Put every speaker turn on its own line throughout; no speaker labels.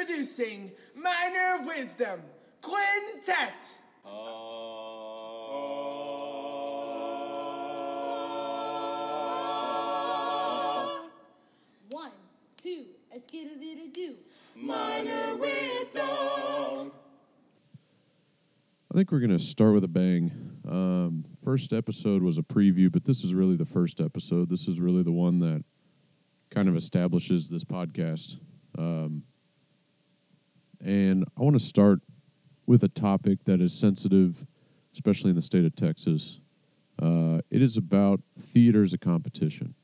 Introducing Minor Wisdom Quintet.
One, two, a skittle diddle do.
Minor Wisdom.
I think we're going to start with a bang. Um, first episode was a preview, but this is really the first episode. This is really the one that kind of establishes this podcast. Um, and I want to start with a topic that is sensitive, especially in the state of Texas. Uh, it is about theater as a competition,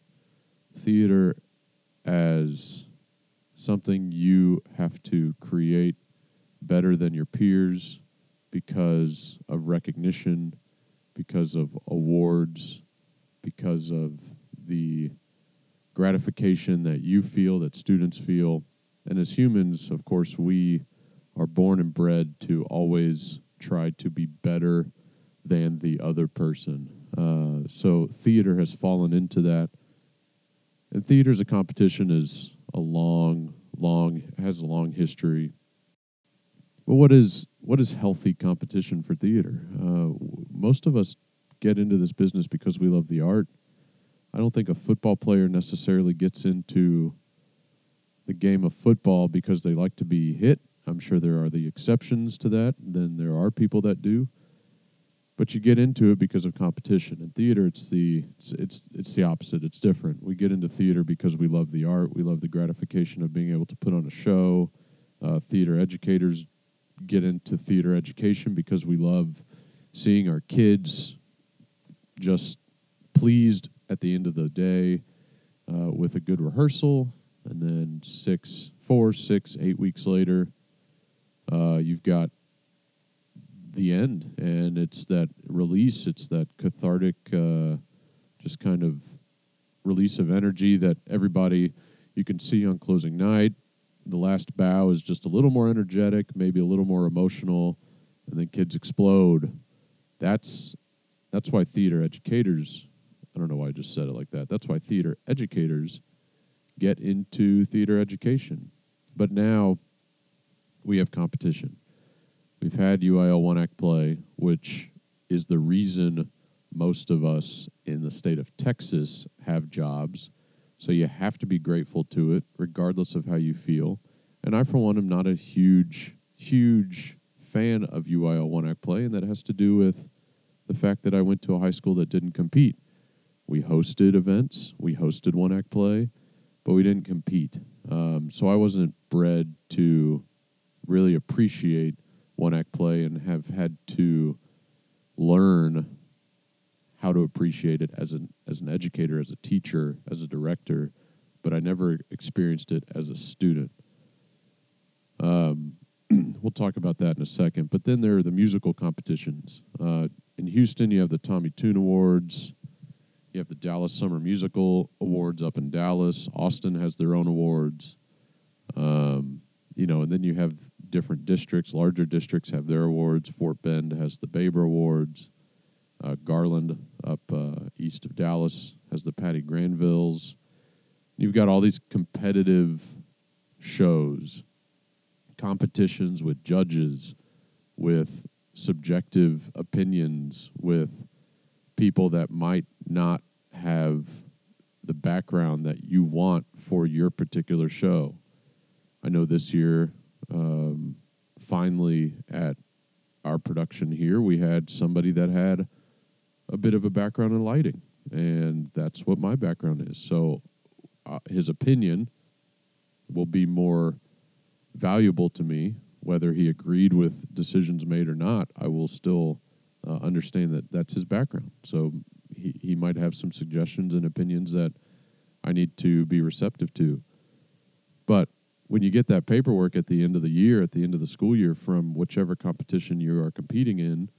theater as something you have to create better than your peers because of recognition, because of awards, because of the gratification that you feel, that students feel. And as humans, of course, we are born and bred to always try to be better than the other person. Uh, so theater has fallen into that. And theater as a competition is a long, long, has a long history. But what is what is healthy competition for theater? Uh, most of us get into this business because we love the art. I don't think a football player necessarily gets into the game of football because they like to be hit. I'm sure there are the exceptions to that. Then there are people that do. But you get into it because of competition. In theater, it's the it's it's, it's the opposite. It's different. We get into theater because we love the art. We love the gratification of being able to put on a show. Uh, theater educators get into theater education because we love seeing our kids just pleased at the end of the day uh, with a good rehearsal, and then six, four, six, eight weeks later, uh, you've got the end, and it's that release. It's that cathartic, uh, just kind of release of energy that everybody you can see on closing night. The last bow is just a little more energetic, maybe a little more emotional, and then kids explode. That's that's why theater educators. I don't know why I just said it like that. That's why theater educators get into theater education. But now we have competition. We've had UIL one act play, which is the reason most of us in the state of Texas have jobs. So you have to be grateful to it, regardless of how you feel. And I, for one, am not a huge, huge fan of UIL one act play, and that has to do with the fact that I went to a high school that didn't compete. We hosted events, we hosted one act play, but we didn't compete. Um, so I wasn't bred to really appreciate one act play and have had to learn how to appreciate it as an as an educator, as a teacher, as a director, but I never experienced it as a student. Um, we'll talk about that in a second. But then there are the musical competitions. Uh, in Houston, you have the Tommy Tune Awards. You have the Dallas Summer Musical Awards up in Dallas. Austin has their own awards. Um, you know, and then you have different districts. Larger districts have their awards. Fort Bend has the Baber Awards. Uh, Garland up uh, east of Dallas has the Patty Granvilles. You've got all these competitive shows, competitions with judges, with subjective opinions, with people that might not have the background that you want for your particular show. I know this year, um, finally at our production here, we had somebody that had a bit of a background in lighting, and that's what my background is. So uh, his opinion will be more valuable to me, whether he agreed with decisions made or not. I will still uh, understand that that's his background. So he, he might have some suggestions and opinions that I need to be receptive to. But when you get that paperwork at the end of the year, at the end of the school year, from whichever competition you are competing in,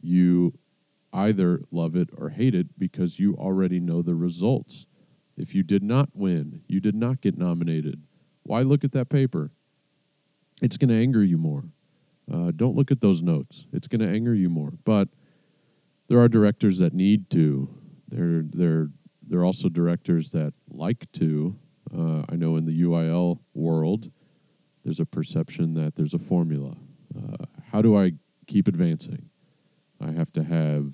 you either love it or hate it because you already know the results. If you did not win, you did not get nominated, why look at that paper? It's going to anger you more. Uh, don't look at those notes. It's going to anger you more. But there are directors that need to. There, there, there are also directors that like to. Uh, I know in the UIL world, there's a perception that there's a formula. Uh, how do I keep advancing? I have to have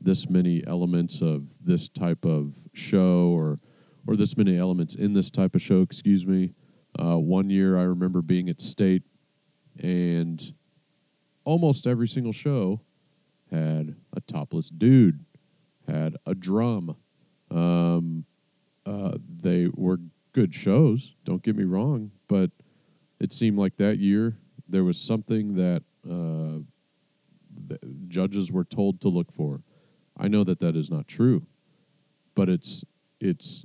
this many elements of this type of show or or this many elements in this type of show excuse me uh, one year i remember being at state and almost every single show had a topless dude had a drum um, uh, they were good shows don't get me wrong but it seemed like that year there was something that uh, judges were told to look for I know that that is not true, but it's it's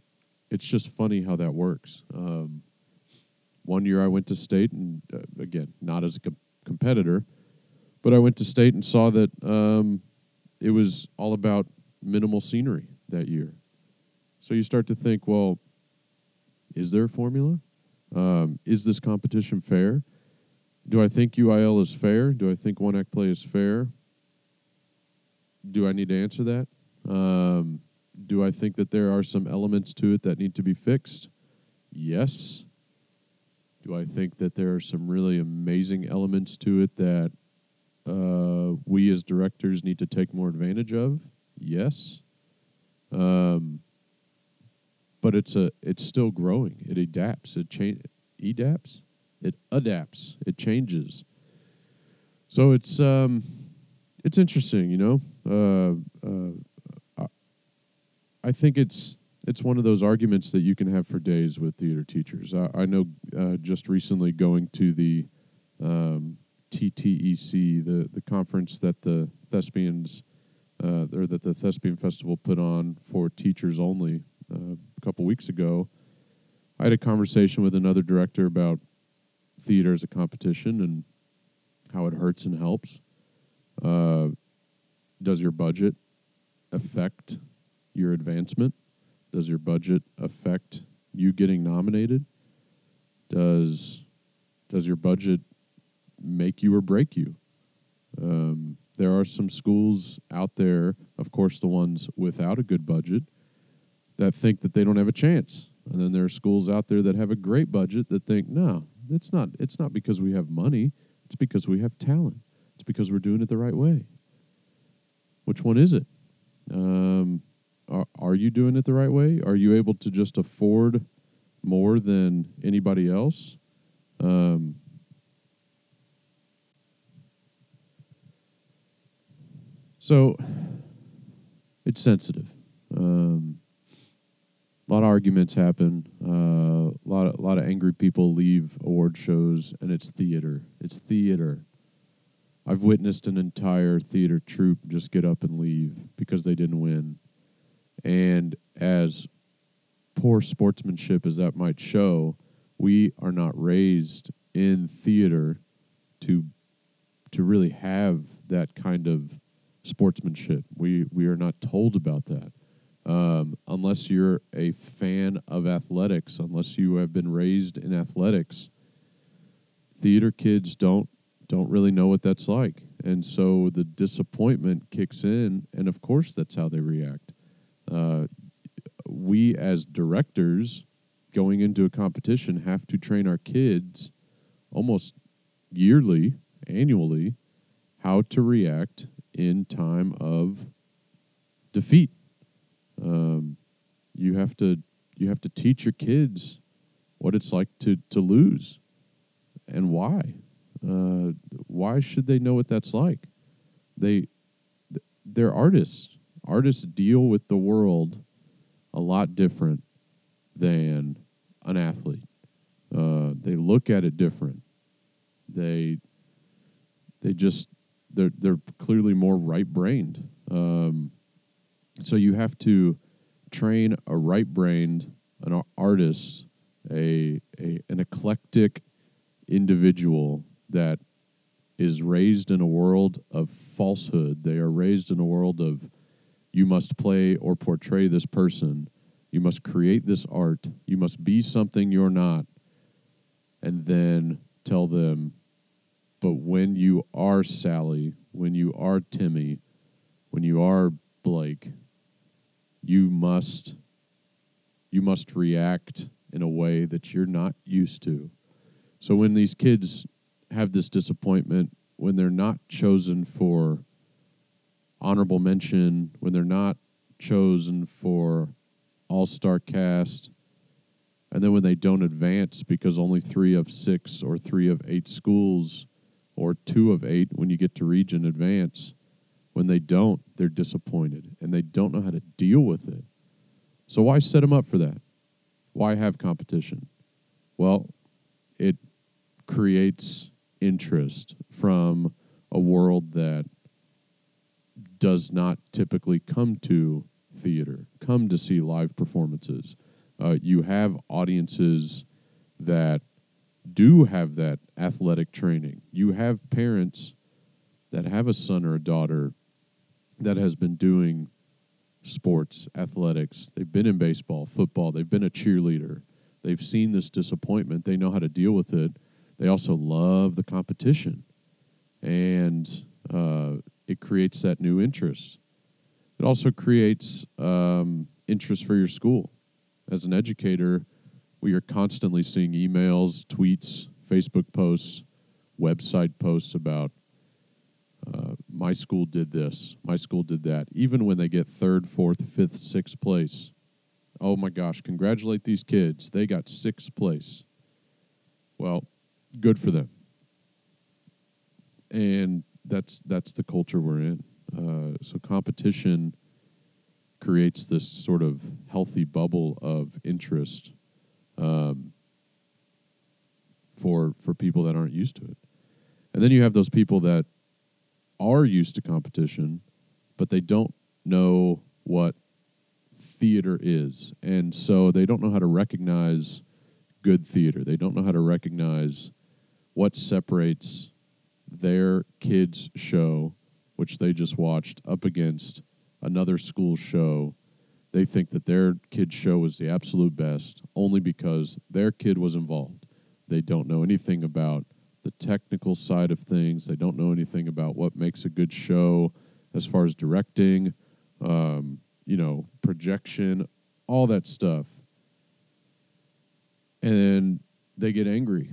it's just funny how that works. Um, one year I went to state, and uh, again, not as a com- competitor, but I went to state and saw that um, it was all about minimal scenery that year. So you start to think, well, is there a formula? Um, is this competition fair? Do I think UIL is fair? Do I think one act play is fair? do I need to answer that? Um, do I think that there are some elements to it that need to be fixed? Yes. Do I think that there are some really amazing elements to it that uh, we as directors need to take more advantage of? Yes. Um, but it's a it's still growing. It adapts. It change. Adapts. It adapts. It changes. So it's um, it's interesting, you know. Uh, uh, I think it's it's one of those arguments that you can have for days with theater teachers. I, I know uh, just recently going to the um, TTEC, the the conference that the thespians uh, or that the thespian festival put on for teachers only uh, a couple weeks ago. I had a conversation with another director about theater as a competition and how it hurts and helps. Uh, does your budget affect your advancement? Does your budget affect you getting nominated? Does does your budget make you or break you? Um, there are some schools out there, of course, the ones without a good budget, that think that they don't have a chance, and then there are schools out there that have a great budget that think, no, it's not. It's not because we have money. It's because we have talent. It's because we're doing it the right way. Which one is it? Um, are, are you doing it the right way? Are you able to just afford more than anybody else? Um, so it's sensitive. Um, a lot of arguments happen. Uh, a lot of a lot of angry people leave award shows, and it's theater. It's theater. I've witnessed an entire theater troupe just get up and leave because they didn't win. And as poor sportsmanship as that might show, we are not raised in theater to to really have that kind of sportsmanship. We we are not told about that. Um, unless you're a fan of athletics, unless you have been raised in athletics, theater kids don't don't really know what that's like. And so the disappointment kicks in, and of course, that's how they react. Uh, we, as directors, going into a competition, have to train our kids almost yearly, annually, how to react in time of defeat. Um, you have to you have to teach your kids what it's like to to lose and why. Uh, why should they know what that's like? They, they're artists. Artists deal with the world a lot different than an athlete. Uh, they look at it different. They, they just they're they're clearly more right brained. Um, so you have to train a right brained an artist, a, a an eclectic individual that is raised in a world of falsehood. They are raised in a world of you must play or portray this person. You must create this art. You must be something you're not. And then tell them, but when you are Sally, when you are Timmy, when you are Blake, you must you must react in a way that you're not used to So when these kids have this disappointment, when they're not chosen for honorable mention, when they're not chosen for all star cast, and then when they don't advance because only three of six or three of eight schools or two of eight when you get to region advance, when they don't, they're disappointed and they don't know how to deal with it. So why set them up for that? Why have competition? Well, it creates interest from a world that does not typically come to theater, come to see live performances. Uh, you have audiences that do have that athletic training. You have parents that have a son or a daughter that has been doing sports, athletics. They've been in baseball, football, they've been a cheerleader. They've seen this disappointment. They know how to deal with it. They also love the competition. And uh, it creates that new interest. It also creates um, interest for your school. As an educator, we are constantly seeing emails, tweets, Facebook posts, website posts about uh, my school did this, my school did that. Even when they get third, fourth, fifth, sixth place, oh my gosh, congratulate these kids. They got sixth place. Well, good for them. And that's that's the culture we're in. Uh, so competition creates this sort of healthy bubble of interest um, for for people that aren't used to it. And then you have those people that are used to competition, but they don't know what theater is. And so they don't know how to recognize good theater. They don't know how to recognize what separates their kids' show, which they just watched, up against another school show. They think that their kid's show was the absolute best only because their kid was involved. They don't know anything about the technical side of things. They don't know anything about what makes a good show as far as directing, um, you know, projection, all that stuff. And they get angry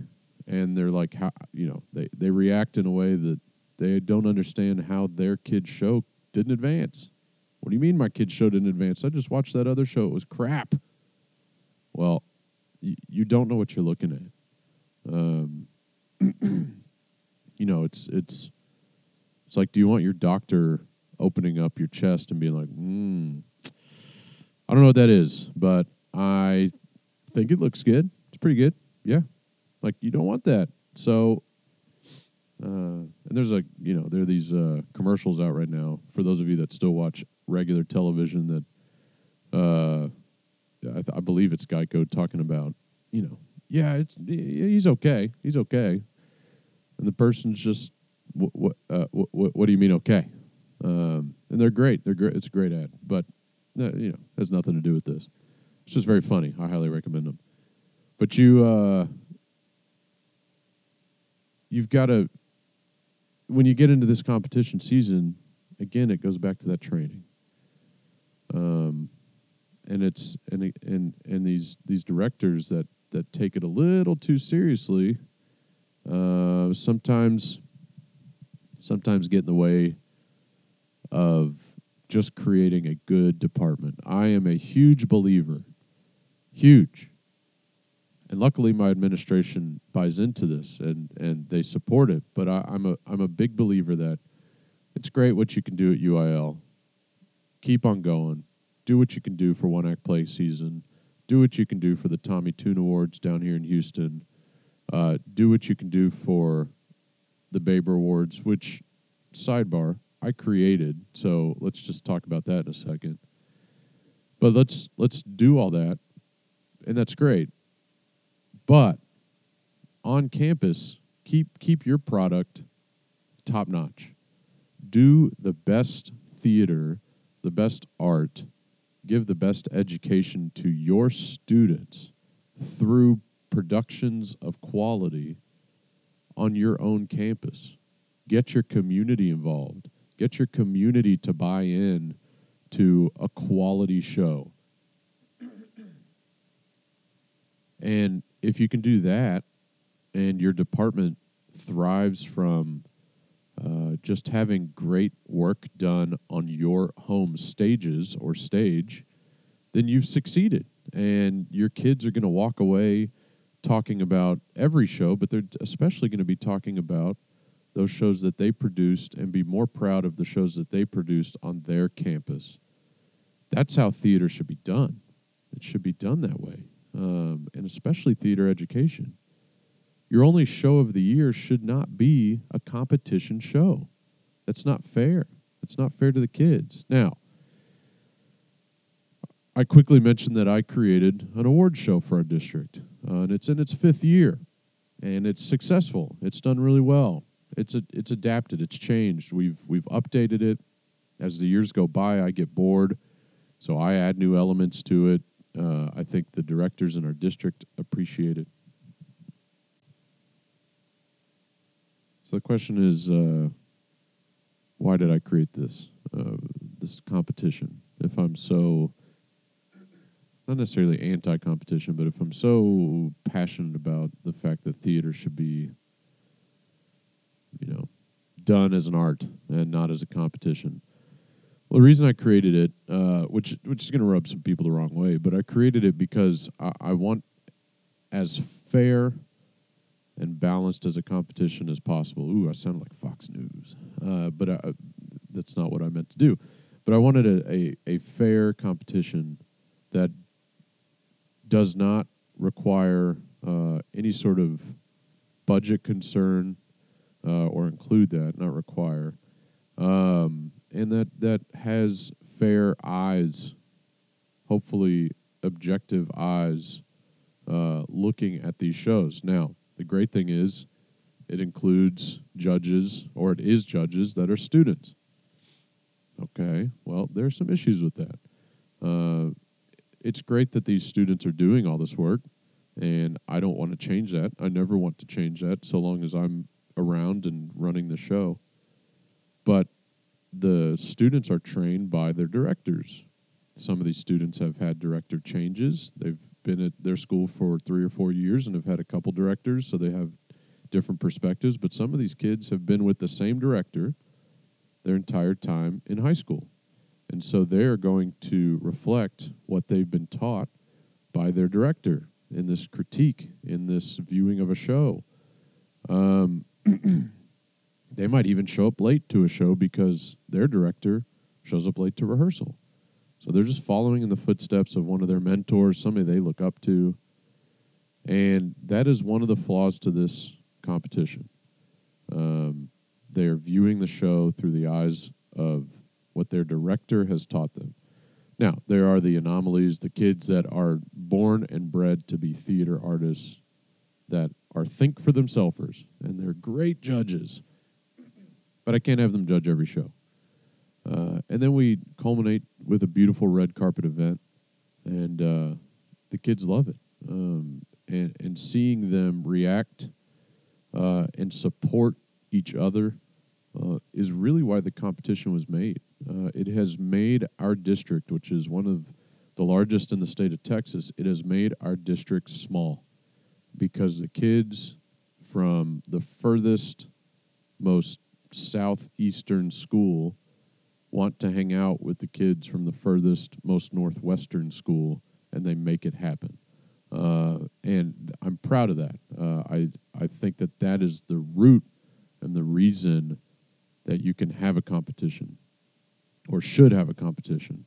and they're like, how, you know, they, they react in a way that they don't understand how their kid's show didn't advance. What do you mean my kid's show didn't advance? I just watched that other show. It was crap. Well, y- you don't know what you're looking at. Um, you know, it's it's it's like, do you want your doctor opening up your chest and being like, hmm, I don't know what that is, but I think it looks good. It's pretty good. Yeah. Like you don't want that. So uh, and there's a you know there are these uh, commercials out right now for those of you that still watch regular television that uh, I, th- I believe it's Geico talking about you know yeah it's he's okay. He's okay. And the person's just what what uh, what, what do you mean okay? Um, and they're great. They're great. It's a great ad. But uh, you know has nothing to do with this. It's just very funny. I highly recommend them. But you uh, you've got to when you get into this competition season, again, it goes back to that training. Um, and it's and and and these these directors that that take it a little too seriously, uh, sometimes sometimes get in the way of just creating a good department. I am a huge believer, huge and luckily my administration buys into this and, and they support it. But I, I'm a I'm a big believer that it's great what you can do at UIL. Keep on going. Do what you can do for one act play season. Do what you can do for the Tommy Tune Awards down here in Houston. Uh, do what you can do for the Baber Awards, which sidebar I created. So let's just talk about that in a second. But let's let's do all that, and that's great. But on campus, keep keep your product top notch. Do the best theater, the best art, give the best education to your students through productions of quality on your own campus. Get your community involved. Get your community to buy in to a quality show. And if you can do that and your department thrives from uh, just having great work done on your home stages or stage, then you've succeeded. And your kids are going to walk away talking about every show, but they're especially going to be talking about those shows that they produced and be more proud of the shows that they produced on their campus. That's how theater should be done. It should be done that way, um, and especially theater education. Your only show of the year should not be a competition show. That's not fair. It's not fair to the kids. Now, I quickly mentioned that I created an award show for our district, uh, and it's in its fifth year, and it's successful. It's done really well. It's a, it's adapted. It's changed. We've we've updated it as the years go by. I get bored, so I add new elements to it. Uh, I think the directors in our district appreciate it. So the question is, uh, why did I create this uh, this competition? If I'm so not necessarily anti-competition, but if I'm so passionate about the fact that theater should be, you know, done as an art and not as a competition. Well, the reason I created it, uh, which which is going to rub some people the wrong way, but I created it because I, I want as fair and balanced as a competition as possible. Ooh, I sounded like Fox News, uh, but I, that's not what I meant to do. But I wanted a, a, a fair competition that does not require uh, any sort of budget concern uh, or include that, not require, um, and that that has fair eyes, hopefully objective eyes, uh, looking at these shows. Now, the great thing is, it includes judges, or it is judges that are students. Okay, well, there are some issues with that. Uh, it's great that these students are doing all this work, and I don't want to change that. I never want to change that so long as I'm around and running the show. But the students are trained by their directors. Some of these students have had director changes. They've been at their school for three or four years and have had a couple directors, so they have different perspectives. But some of these kids have been with the same director their entire time in high school. And so they're going to reflect what they've been taught by their director in this critique, in this viewing of a show. Um, they might even show up late to a show because their director shows up late to rehearsal. So they're just following in the footsteps of one of their mentors, somebody they look up to. And that is one of the flaws to this competition. Um, they are viewing the show through the eyes of what their director has taught them. Now, there are the anomalies, the kids that are born and bred to be theater artists that are think for themselves and they're great judges. But I can't have them judge every show. Uh, and then we culminate with a beautiful red carpet event, and uh, the kids love it. Um, and, and seeing them react uh, and support each other uh, is really why the competition was made. Uh, it has made our district, which is one of the largest in the state of Texas, it has made our district small because the kids from the furthest, most southeastern school want to hang out with the kids from the furthest, most northwestern school, and they make it happen. Uh, and I'm proud of that. Uh, I I think that that is the root and the reason that you can have a competition, or should have a competition.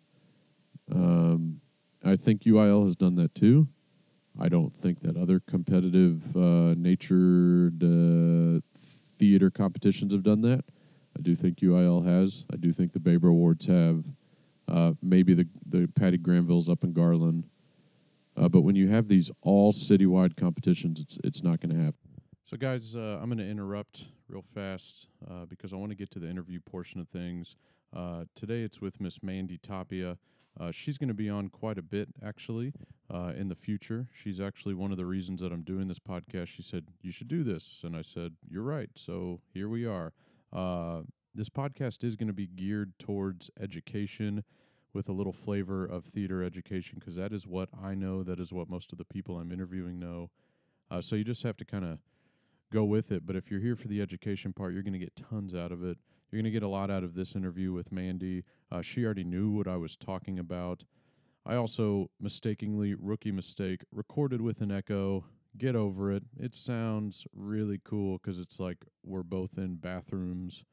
Um, I think UIL has done that too. I don't think that other competitive uh, natured uh, theater competitions have done that. I do think UIL has. I do think the Baber Awards have. Uh, maybe the the Patty Granvilles up in Garland. Uh, but when you have these all citywide competitions, it's it's not going to happen. So, guys, uh, I'm going to interrupt real fast uh, because I want to get to the interview portion of things. Uh, today, it's with Miss Mandy Tapia. Uh, she's going to be on quite a bit, actually, uh, in the future. She's actually one of the reasons that I'm doing this podcast. She said, You should do this. And I said, You're right. So here we are. Uh, this podcast is going to be geared towards education with a little flavor of theater education because that is what I know. That is what most of the people I'm interviewing know. Uh, so you just have to kind of go with it. But if you're here for the education part, you're going to get tons out of it. You're going to get a lot out of this interview with Mandy. Uh, she already knew what I was talking about. I also mistakenly, rookie mistake, recorded with an echo. Get over it. It sounds really cool because it's like we're both in bathrooms.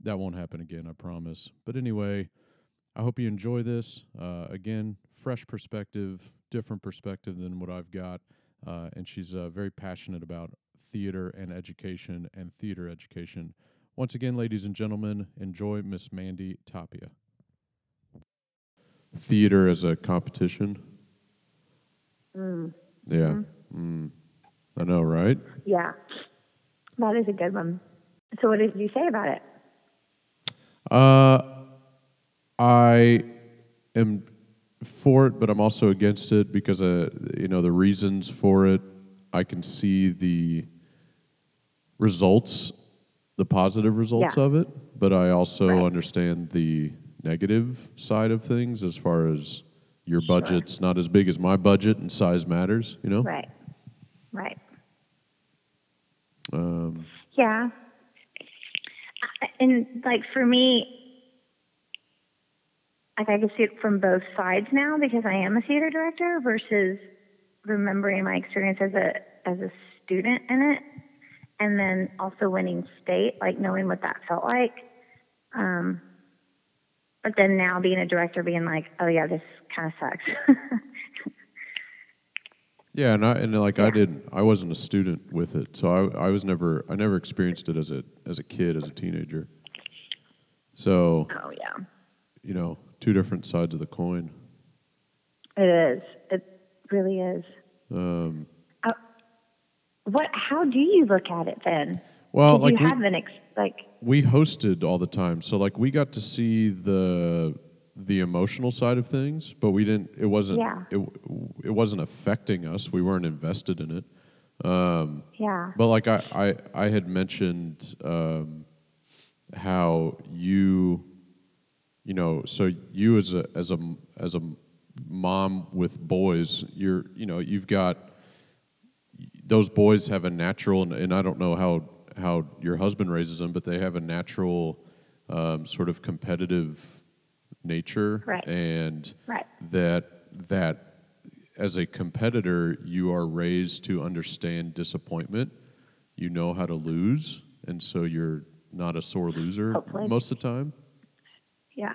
That won't happen again, I promise. But anyway, I hope you enjoy this. Uh, again, fresh perspective, different perspective than what I've got. Uh, and she's uh, very passionate about theater and education and theater education. Once again, ladies and gentlemen, enjoy Miss Mandy Tapia. Theater as a competition.
Mm.
Yeah. Mm. I know, right?
Yeah, that is a good one. So, what did you say about it?
Uh, I am for it, but I'm also against it because uh, you know the reasons for it. I can see the results, the positive results
Yeah.
of it, but I also
Right.
understand the negative side of things as far as your
Sure.
budget's not as big as my budget and size matters. You know.
Right, right.
Um,
Yeah. And like for me, like I can see it from both sides now because I am a theater director versus remembering my experience as a as a student in it, and then also winning state, like knowing what that felt like. Um, but then now being a director, being like, oh yeah, this kind of sucks.
Yeah, and I and like I didn't I wasn't a student with it, so I I was never I never experienced it as a as a kid as a teenager. So
oh yeah,
you know, two different sides of the coin.
it is. It really is.
Um,
Uh, what? How do you look at it then?
well,
Did
like
you
we,
have an ex- like?
We hosted all the time, so like we got to see the the emotional side of things, but we didn't. It wasn't.
Yeah.
It it wasn't affecting us. We weren't invested in it. Um,
Yeah.
But like I, I, I had mentioned um, how you, you know, so you as a as a as a mom with boys, you're you know you've got those boys have a natural and, and I don't know how how your husband raises them, but they have a natural um, sort of competitive nature,
Right.
and
Right.
that that as a competitor you are raised to understand disappointment you know how to lose and so you're not a sore loser
Hopefully.
most of the time
Yeah.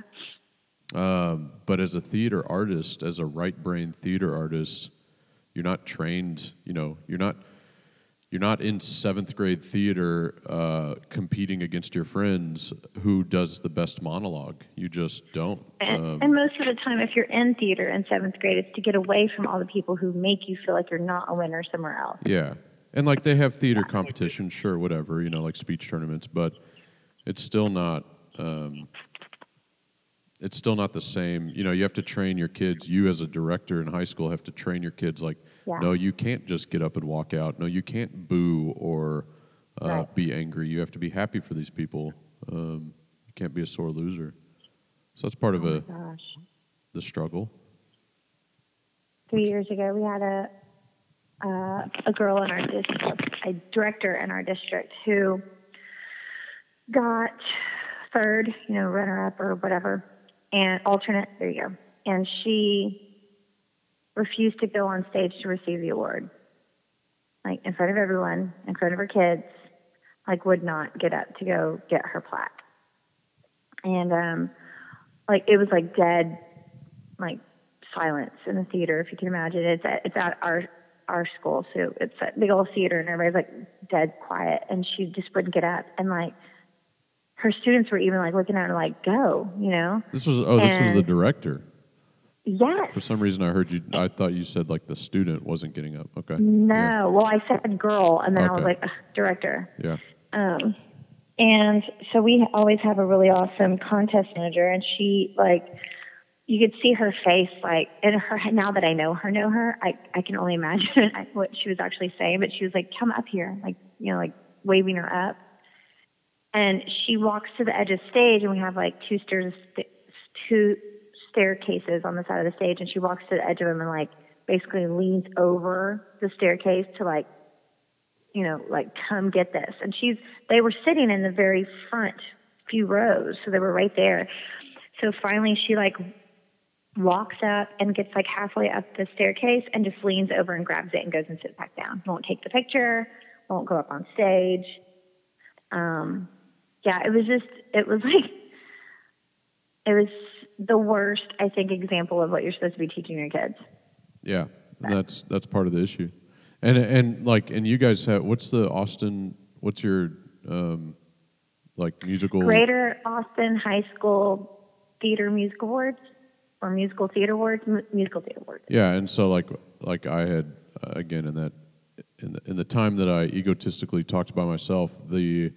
um, but as a theater artist as a right brain theater artist you're not trained you know you're not you're not in seventh grade theater uh, competing against your friends who does the best monologue you just don't
And,
Um,
and most of the time, if you're in theater in seventh grade, it's to get away from all the people who make you feel like you're not a winner somewhere else.
Yeah. And like they have theater competitions, sure, whatever, you know, like speech tournaments, but it's still not um, it's still not the same. You know, you have to train your kids. You as a director in high school have to train your kids like,
Yeah.
no, you can't just get up and walk out. No, you can't boo or uh,
Right.
be angry. You have to be happy for these people. Um, you can't be a sore loser. So that's part of
Oh
a
gosh.
the struggle.
Three years ago, we had a uh, a girl in our district, a director in our district, who got third, you know, runner up or whatever, and alternate. There you go. And she refused to go on stage to receive the award, like in front of everyone, in front of her kids, like would not get up to go get her plaque. And um, like it was like dead, like silence in the theater, if you can imagine. It's at, it's at our our school, so it's a big old theater, and everybody's like dead quiet, and she just wouldn't get up, and like her students were even like looking at her like, "Go," you know?
This was oh, this was the director.
Yes.
For some reason, I heard you. I thought you said like the student wasn't getting up. Okay.
No.
Yeah.
Well, I said girl, and then I was like, director.
Yeah.
Um, and so we always have a really awesome contest manager, and she like you could see her face like and her now that I know her know her, I I can only imagine what she was actually saying, but she was like, "Come up here," like you know, like waving her up. And she walks to the edge of stage, and we have like two stairs, two staircases on the side of the stage, and she walks to the edge of them and like basically leans over the staircase to like you know, like come get this. And she's they were sitting in the very front few rows, so they were right there. So finally she like walks up and gets like halfway up the staircase and just leans over and grabs it and goes and sits back down. Won't take the picture, won't go up on stage. Um, yeah, it was just, it was like, it was the worst, I think, example of what you're supposed to be teaching your kids.
Yeah, that's that's part of the issue. And and like and you guys have what's the Austin? What's your um, like musical?
Greater Austin High School Theater Music Awards or Musical Theater Awards, M- Musical Theater Awards.
Yeah, and so like like I had uh, again in that in the, in the time that I egotistically talked about myself, the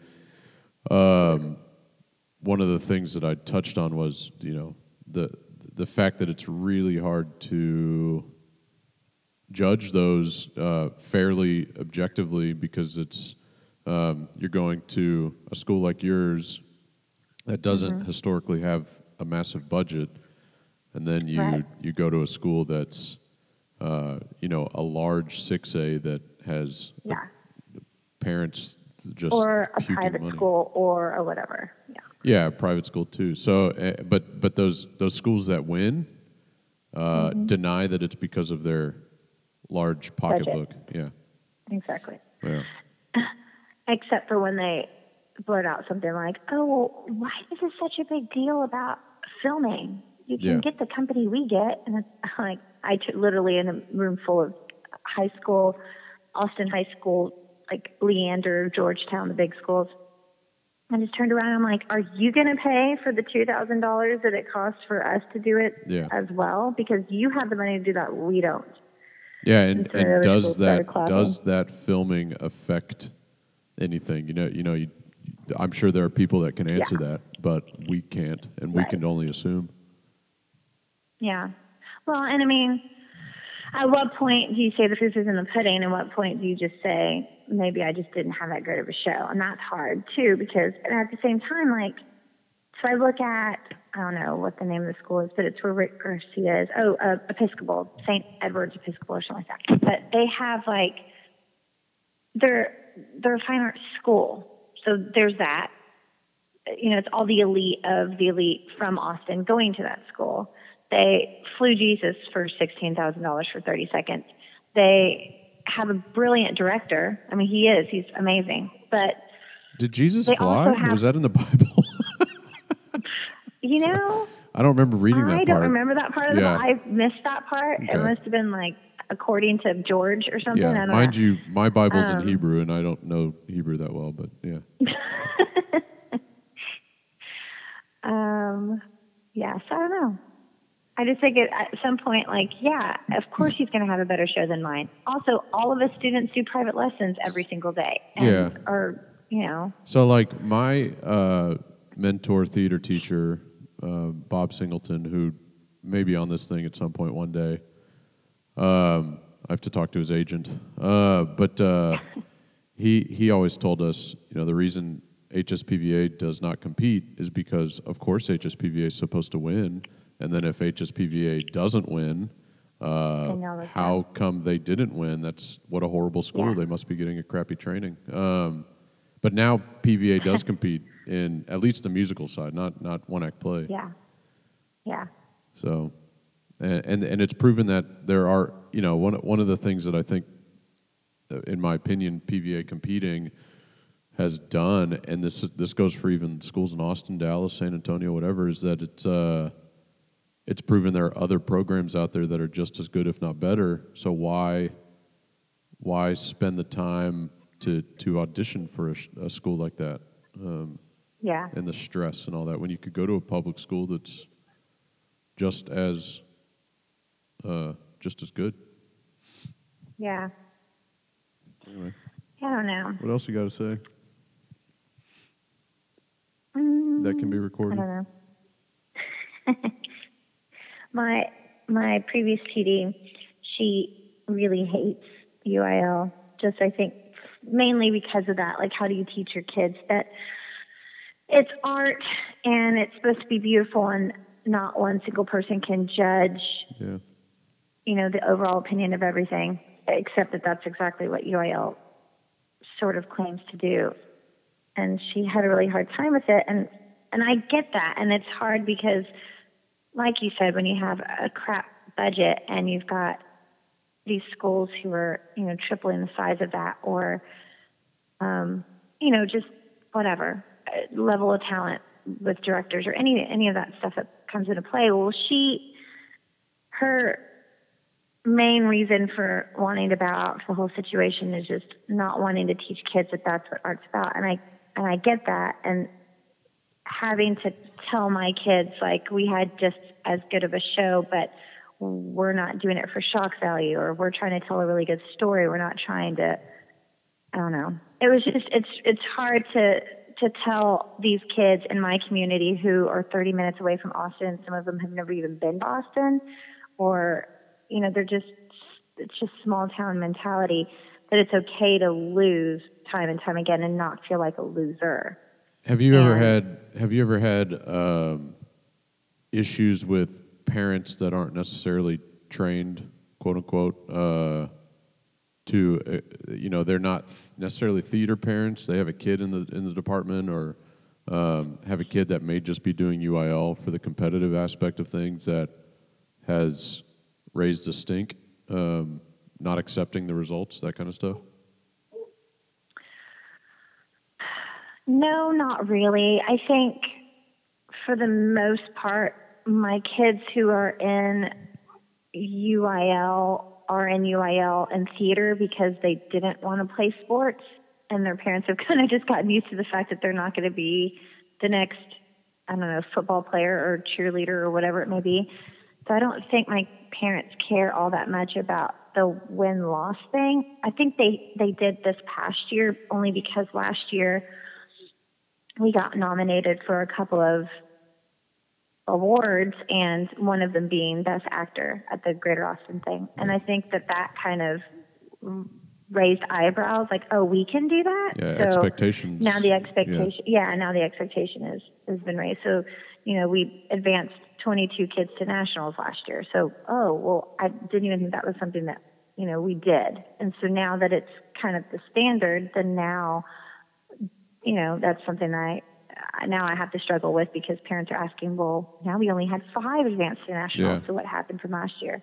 um, one of the things that I touched on was you know the the fact that it's really hard to judge those uh, fairly objectively because it's um, you're going to a school like yours that doesn't historically have a massive budget, and then you
Right.
you go to a school that's uh, you know a large six A that has
Yeah.
parents just
Or a private
money.
school or a whatever. Yeah.
Yeah, private school too. So, uh, but but those those schools that win uh,
Mm-hmm.
deny that it's because of their large pocketbook. Yeah,
Exactly.
yeah,
except for when they blurt out something like, "Oh, well, why is this such a big deal about filming? You can
Yeah.
get the company we get." And it's like I t- literally in a room full of high school, Austin high school, like Leander, Georgetown, the big schools. I just turned around. and I'm like, "Are you going to pay for the two thousand dollars that it costs for us to do it
Yeah.
as well? Because you have the money to do that, we don't."
yeah. And,
And so
and does that does that filming affect anything? You know, you know, you, I'm sure there are people that can answer
Yeah.
that, but we can't, and we can only assume.
Yeah. Well, and I mean, at what point do you say the proof is in the pudding? And what point do you just say, maybe I just didn't have that good of a show? And that's hard too, because at the same time, like, so I look at, I don't know what the name of the school is, but it's where Rick Garcia is. Oh, uh, Episcopal, St. Edward's Episcopal or something like that. But they have like, they're, they're a fine arts school. So there's that. You know, it's all the elite of the elite from Austin going to that school. They flew Jesus for $16,000 for 30 seconds. They have a brilliant director. I mean, he is, he's amazing. But,
Did Jesus fly?
have-
Was that in the Bible?
you know,
I don't remember reading
I
that I
don't
part.
remember that part of the
Yeah.
I missed that part.
Okay.
It must have been like according to George or something. I
Yeah,
don't
mind
know.
you, my Bible's
Um,
in Hebrew, and I don't know Hebrew that well, but yeah.
Um, yeah, so I don't know. I just think at some point, like, yeah, of course he's going to have a better show than mine. Also, all of us students do private lessons every single day. And,
Yeah.
Or, you know,
So, like my uh, mentor theater teacher, uh, Bob Singleton, who may be on this thing at some point one day. Um, I have to talk to his agent, uh, but uh, he he always told us, you know, the reason HSPVA does not compete is because, of course, HSPVA is supposed to win, and then if HSPVA doesn't win. Uh,
Then y'all
how come they didn't win? That's what a horrible school.
Yeah.
They must be getting a crappy training. Um, but now PVA does compete in at least the musical side, not not one act play.
yeah. Yeah.
So, and, and and it's proven that there are you know one one of the things that I think, uh, in my opinion, PVA competing has done, and this this goes for even schools in Austin, Dallas, San Antonio, whatever, is that it's uh, it's proven there are other programs out there that are just as good, if not better. So why why spend the time to to audition for a, a school like that? Um,
Yeah.
and the stress and all that when you could go to a public school that's just as uh, just as good.
Yeah.
Anyway,
I don't know.
what else you got to say
Mm,
that can be recorded.
I
recorded?
don't know. my my previous TD, she really hates UIL. Just I think mainly because of that. Like, how do you teach your kids that it's art and it's supposed to be beautiful and not one single person can judge,
Yeah,
you know, the overall opinion of everything. Except that that's exactly what UIL sort of claims to do. And she had a really hard time with it. And, and I get that. And it's hard because, like you said, when you have a crap budget and you've got these schools who are, you know, tripling the size of that or, um, you know, just whatever uh, level of talent with directors or any any of that stuff that comes into play. Well, she, her main reason for wanting to bow out the whole situation is just not wanting to teach kids that that's what art's about, and I and I get that, and having to tell my kids like we had just as good of a show, but we're not doing it for shock value, or we're trying to tell a really good story. We're not trying to. I don't know. It was just it's it's hard to to tell these kids in my community who are 30 minutes away from Austin, some of them have never even been to Austin, or, you know, they're just, it's just small town mentality that it's okay to lose time and time again and not feel like a loser.
Have you ever had Have you ever had um, issues with parents that aren't necessarily trained, quote unquote, uh, to uh, you know they're not necessarily theater parents. They have a kid in the in the department, or um, have a kid that may just be doing UIL for the competitive aspect of things that has raised a stink, um, not accepting the results, that kind of stuff.
No, not really. I think for the most part, my kids who are in UIL are in UIL and theater because they didn't want to play sports, and their parents have kind of just gotten used to the fact that they're not going to be the next, I don't know, football player or cheerleader or whatever it may be. So I don't think my parents care all that much about the win loss thing. I think they they did this past year only because last year we got nominated for a couple of awards and one of them being best actor at the greater austin thing and i think that that kind of raised eyebrows like oh we can do that
Yeah,
so
expectations.
now the
yeah.
expectation yeah. now the expectation is has been raised so you know we advanced 22 kids to nationals last year so oh well i didn't even think that was something that you know we did and so now that it's kind of the standard then now you know, that's something I now I have to struggle with because parents are asking, well, now we only had five advanced to nationals,
Yeah.
so what happened from last year?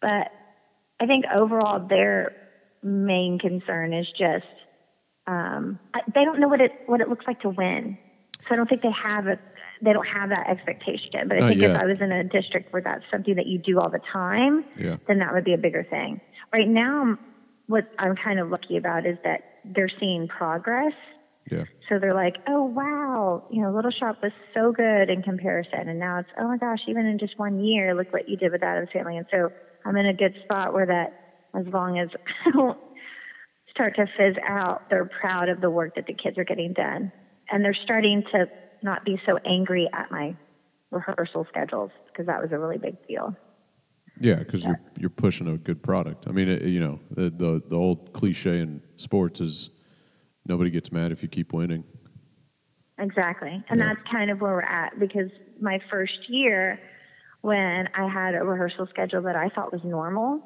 But I think overall their main concern is just um, they don't know what it what it looks like to win, so I don't think they have a they don't have that expectation. But I
Not
think
yet.
if I was in a district where that's something that you do all the time,
Yeah.
then that would be a bigger thing. Right now, what I'm kind of lucky about is that they're seeing progress.
Yeah.
So they're like, oh, wow, you know, Little Shop was so good in comparison. And now it's, oh my gosh, even in just one year, look what you did with Addams Family. And so I'm in a good spot where that, as long as I don't start to fizz out, they're proud of the work that the kids are getting done. And they're starting to not be so angry at my rehearsal schedules because that was a really big deal.
Yeah, because you're you're pushing a good product. I mean, it, you know, the, the the old cliche in sports is nobody gets mad if you keep winning.
Exactly. And
Yeah.
that's kind of where we're at because my first year, when I had a rehearsal schedule that I thought was normal,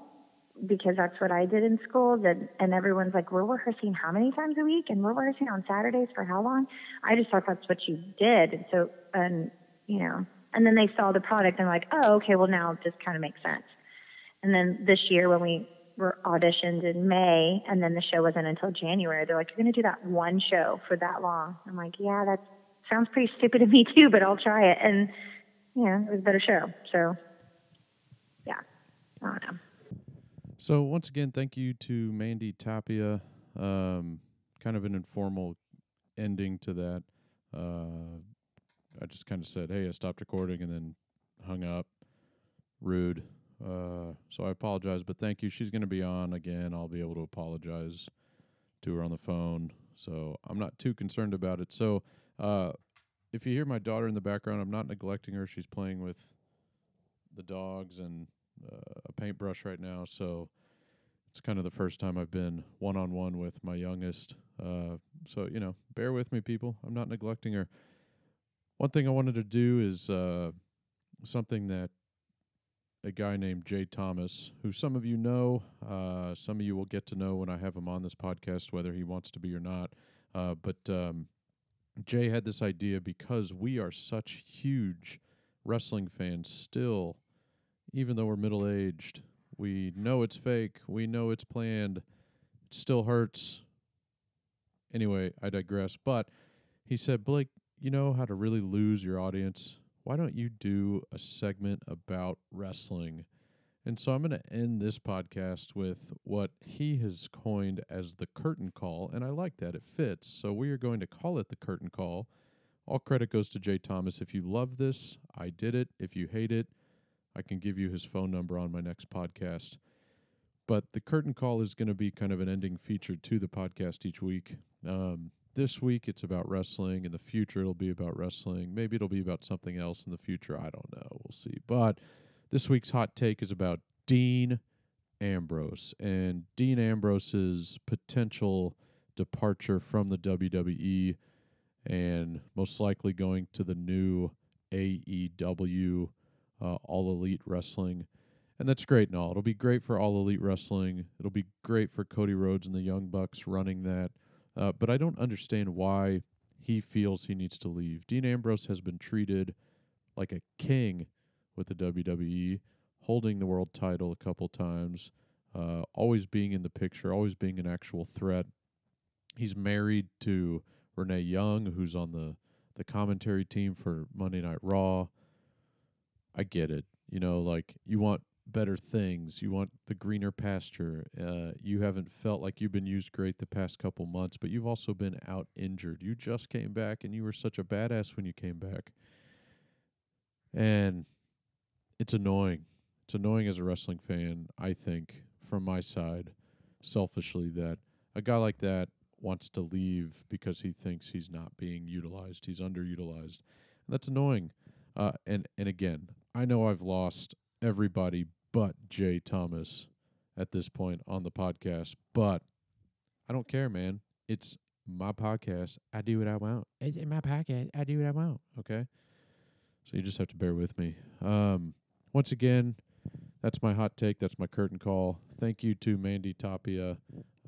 because that's what I did in school, then, and everyone's like, we're rehearsing how many times a week? And we're rehearsing on Saturdays for how long? I just thought that's what you did. And so, and, you know, and then they saw the product and like, oh, okay, well, now this kind of makes sense. And then this year when we were auditioned in May and then the show wasn't until January, they're like, you're going to do that one show for that long. I'm like, yeah, that sounds pretty stupid to me too, but I'll try it. And, yeah, it was a better show. So, yeah, I don't know.
So once again, thank you to Mandy Tapia. Um, kind of an informal ending to that. Uh, I just kind of said, "Hey, I stopped recording," and then hung up. Rude. Uh, so I apologize, but thank you. She's going to be on again. I'll be able to apologize to her on the phone. So I'm not too concerned about it. So uh, if you hear my daughter in the background, I'm not neglecting her. She's playing with the dogs and uh, a paintbrush right now. So it's kind of the first time I've been one on one with my youngest. Uh, so, you know, bear with me, people. I'm not neglecting her. One thing I wanted to do is uh, something that a guy named Jay Thomas, who some of you know. Uh, some of you will get to know when I have him on this podcast, whether he wants to be or not. Uh, but um, Jay had this idea because we are such huge wrestling fans still, even though we're middle aged. We know it's fake. We know it's planned. It still hurts. Anyway, I digress. But he said, Blake, you know how to really lose your audience? Why don't you do a segment about wrestling? And so I'm going to end this podcast with what he has coined as the curtain call. And I like that. It fits. So we are going to call it the curtain call. All credit goes to Jay Thomas. If you love this, I did it. If you hate it, I can give you his phone number on my next podcast. But the curtain call is going to be kind of an ending feature to the podcast each week. Um, this week it's about wrestling. In the future, it'll be about wrestling. Maybe it'll be about something else in the future. I don't know. We'll see. But this week's hot take is about Dean Ambrose and Dean Ambrose's potential departure from the WWE and most likely going to the new AEW, uh, All Elite Wrestling. And that's great and all. It'll be great for All Elite Wrestling. It'll be great for Cody Rhodes and the Young Bucks running that. Uh, but I don't understand why he feels he needs to leave. Dean Ambrose has been treated like a king with the WWE, holding the world title a couple times, uh, always being in the picture, always being an actual threat. He's married to Renee Young, who's on the, the commentary team for Monday Night Raw. I get it. You know, like you want better things. You want the greener pasture. Uh, you haven't felt like you've been used great the past couple months, but you've also been out injured. You just came back and you were such a badass when you came back. And it's annoying. It's annoying as a wrestling fan, I think, from my side, selfishly, that a guy like that wants to leave because he thinks he's not being utilized. He's underutilized. And that's annoying. Uh, and and again, I know I've lost everybody but Jay Thomas at this point on the podcast, but I don't care, man. It's my podcast. I do what I want. It's in my podcast. I do what I want. Okay. So you just have to bear with me. Um, once again, that's my hot take. That's my curtain call. Thank you to Mandy Tapia.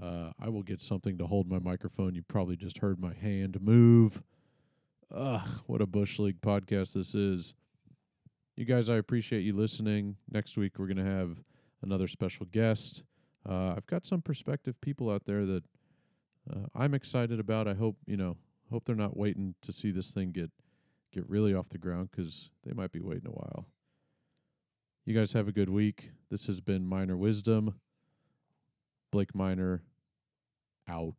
Uh, I will get something to hold my microphone. You probably just heard my hand move. Ugh, what a Bush League podcast this is. You guys, I appreciate you listening. Next week, we're going to have another special guest. Uh, I've got some prospective people out there that uh, I'm excited about. I hope, you know, hope they're not waiting to see this thing get get really off the ground because they might be waiting a while. You guys have a good week. This has been Minor Wisdom. Blake Minor out.